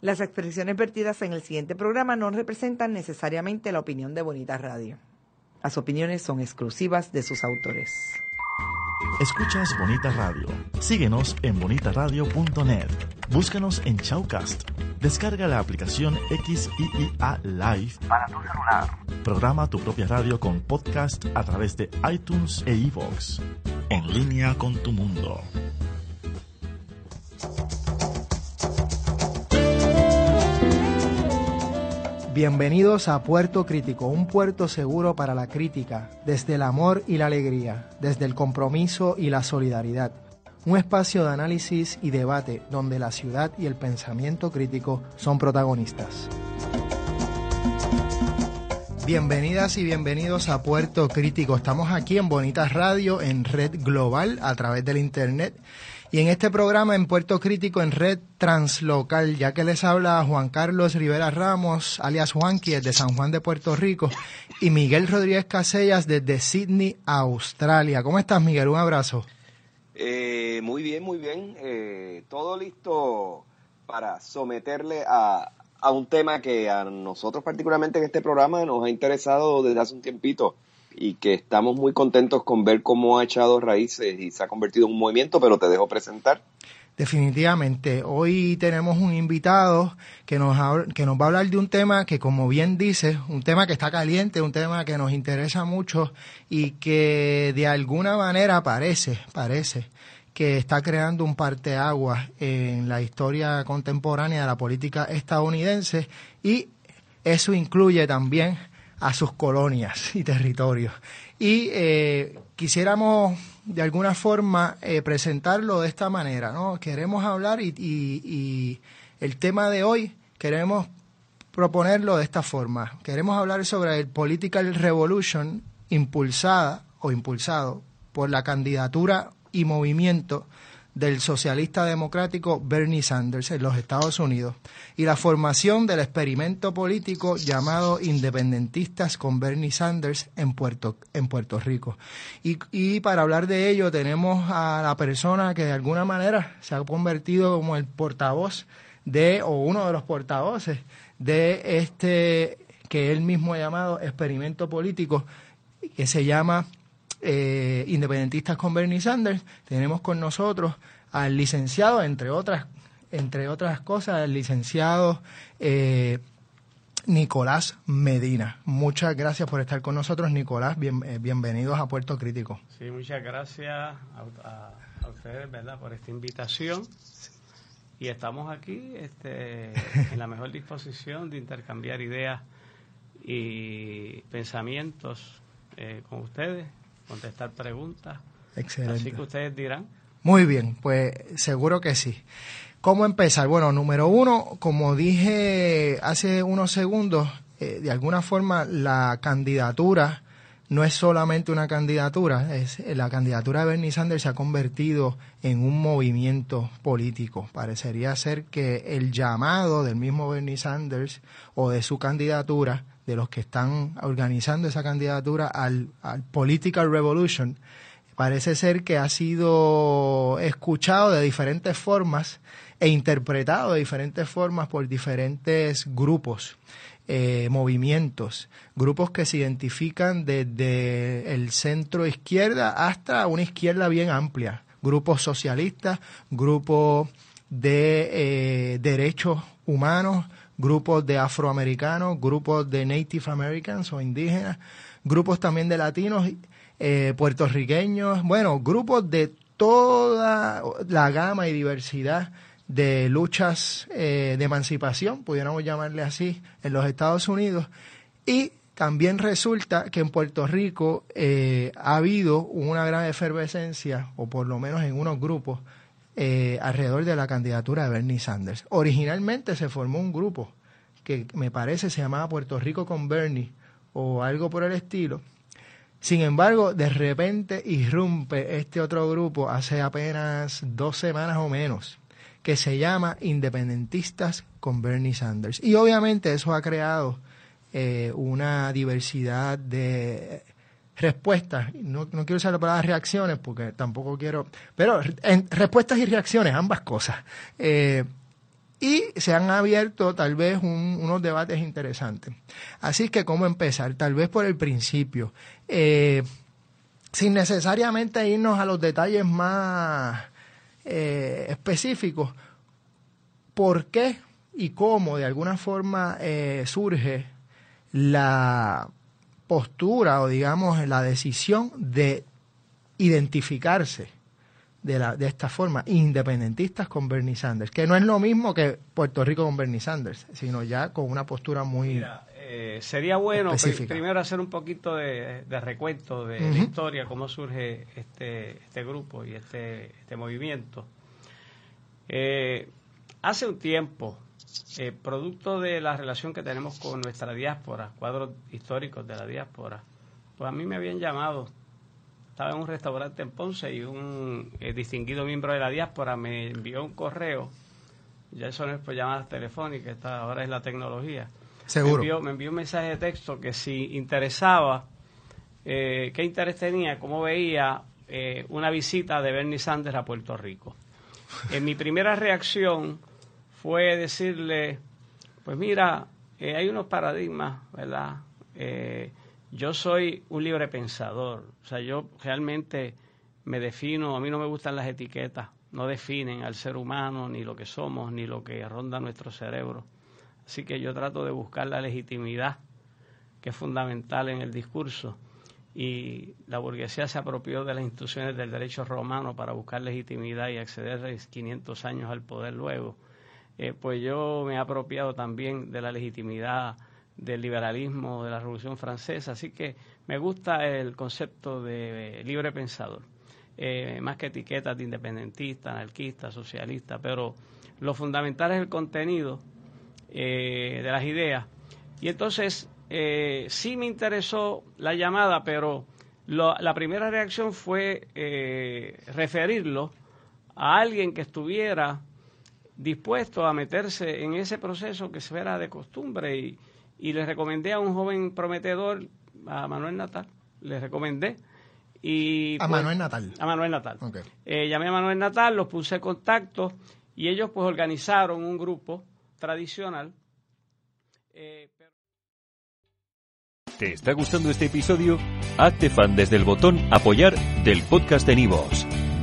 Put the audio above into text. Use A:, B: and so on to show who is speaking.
A: Las expresiones vertidas en el siguiente programa no representan necesariamente la opinión de Bonita Radio. Las opiniones son exclusivas de sus autores.
B: Escuchas Bonita Radio. Síguenos en bonitaradio.net. Búscanos en Chaucast. Descarga la aplicación XIIA Live para tu celular. Programa tu propia radio con podcast a través de iTunes e iVoox. En línea con tu mundo.
C: Bienvenidos a Puerto Crítico, un puerto seguro para la crítica, desde el amor y la alegría, desde el compromiso y la solidaridad. Un espacio de análisis y debate donde la ciudad y el pensamiento crítico son protagonistas. Bienvenidas y bienvenidos a Puerto Crítico. Estamos aquí en Bonitas Radio, en red global, a través del Internet y en este programa en Puerto Crítico en Red Translocal, ya que les habla Juan Carlos Rivera Ramos, alias Juanqui, de San Juan de Puerto Rico, y Miguel Rodríguez Casellas desde Sydney, Australia. ¿Cómo estás, Miguel? Un abrazo.
D: Eh, muy bien, muy bien. Eh, todo listo para someterle a, a un tema que a nosotros particularmente en este programa nos ha interesado desde hace un tiempito y que estamos muy contentos con ver cómo ha echado raíces y se ha convertido en un movimiento, pero te dejo presentar.
C: Definitivamente. Hoy tenemos un invitado que nos, que nos va a hablar de un tema que, como bien dice, un tema que está caliente, un tema que nos interesa mucho y que de alguna manera parece, parece que está creando un parteaguas en la historia contemporánea de la política estadounidense y eso incluye también a sus colonias y territorios. Y eh, quisiéramos de alguna forma eh, presentarlo de esta manera, ¿no? Queremos hablar y, y, el tema de hoy queremos proponerlo de esta forma. Queremos hablar sobre el Political Revolution impulsada o impulsado por la candidatura y movimiento del socialista democrático Bernie Sanders en los Estados Unidos y la formación del experimento político llamado Independentistas con Bernie Sanders en Puerto, en Puerto Rico. Y, y para hablar de ello tenemos a la persona que de alguna manera se ha convertido como el portavoz de, o uno de los portavoces de este que él mismo ha llamado experimento político, que se llama eh, independentistas con Bernie Sanders, tenemos con nosotros al licenciado, entre otras, entre otras cosas, al licenciado eh, Nicolás Medina. Muchas gracias por estar con nosotros, Nicolás. Eh, bienvenidos a Puerto Crítico.
E: Sí, muchas gracias a, ustedes, ¿verdad?, por esta invitación. Y estamos aquí este, en la mejor disposición de intercambiar ideas y pensamientos con ustedes contestar preguntas.
C: Excelente.
E: Así que ustedes dirán.
C: Muy bien, pues seguro que sí. ¿Cómo empezar? Bueno, número uno, como dije hace unos segundos, eh, de alguna forma la candidatura no es solamente una candidatura, es eh, la candidatura de Bernie Sanders se ha convertido en un movimiento político. Parecería ser que el llamado del mismo Bernie Sanders o de su candidatura de los que están organizando esa candidatura al, Political Revolution, parece ser que ha sido escuchado de diferentes formas e interpretado de diferentes formas por diferentes grupos, eh, movimientos, grupos que se identifican desde el centro izquierda hasta una izquierda bien amplia, grupos socialistas, grupos de eh, derechos humanos, grupos de afroamericanos, grupos de Native Americans o indígenas, grupos también de latinos, eh, puertorriqueños, bueno, grupos de toda la gama y diversidad de luchas eh, de emancipación, pudiéramos llamarle así, en los Estados Unidos. Y también resulta que en Puerto Rico eh, ha habido una gran efervescencia, o por lo menos en unos grupos, eh, alrededor de la candidatura de Bernie Sanders. Originalmente se formó un grupo que me parece se llamaba Puerto Rico con Bernie o algo por el estilo. Sin embargo, de repente irrumpe este otro grupo hace apenas dos semanas o menos, que se llama Independentistas con Bernie Sanders. Y obviamente eso ha creado eh, una diversidad de respuestas, no, no, quiero usar la palabra reacciones porque tampoco quiero, pero en respuestas y reacciones, ambas cosas. Eh, y se han abierto tal vez unos debates interesantes. Así que, ¿cómo empezar? Tal vez por el principio. Eh, sin necesariamente irnos a los detalles más eh, específicos, ¿por qué y cómo de alguna forma surge la postura o digamos la decisión de identificarse de, la, de esta forma, independentistas con Bernie Sanders, que no es lo mismo que Puerto Rico con Bernie Sanders, sino ya con una postura muy...
E: Eh, sería bueno primero hacer un poquito de, recuento de la historia, cómo surge este, este grupo y este, este movimiento. Eh, hace un tiempo, eh, producto de la relación que tenemos con nuestra diáspora, cuadros históricos de la diáspora, pues a mí me habían llamado estaba en un restaurante en Ponce y un eh, distinguido miembro de la diáspora me envió un correo, ya eso no es por llamadas telefónicas, esta, ahora es la tecnología.
C: Seguro.
E: Me envió, un mensaje de texto que si interesaba, eh, qué interés tenía, cómo veía eh, una visita de Bernie Sanders a Puerto Rico. En mi primera reacción fue decirle, pues mira, hay unos paradigmas, ¿verdad? yo soy un libre pensador, o sea, yo realmente me defino, a mí no me gustan las etiquetas, no definen al ser humano, ni lo que somos, ni lo que ronda nuestro cerebro. Así que yo trato de buscar la legitimidad, que es fundamental en el discurso, y la burguesía se apropió de las instituciones del derecho romano para buscar legitimidad y acceder 500 años al poder luego. Eh, pues yo me he apropiado también de la legitimidad del liberalismo de la Revolución Francesa. Así que me gusta el concepto de libre pensador, eh, más que etiquetas de independentista, anarquista, socialista, pero lo fundamental es el contenido eh, de las ideas. Y entonces eh, sí me interesó la llamada, pero la primera reacción fue referirlo a alguien que estuviera dispuesto a meterse en ese proceso que se era de costumbre y, y le recomendé a un joven prometedor, a Manuel Natal, le recomendé. Y,
C: a pues, Manuel Natal.
E: A Manuel Natal. Eh, llamé a Manuel Natal, los puse en contacto y ellos pues organizaron un grupo tradicional.
F: Eh, ¿Te está gustando este episodio? Hazte fan desde el botón apoyar del podcast de Nivos.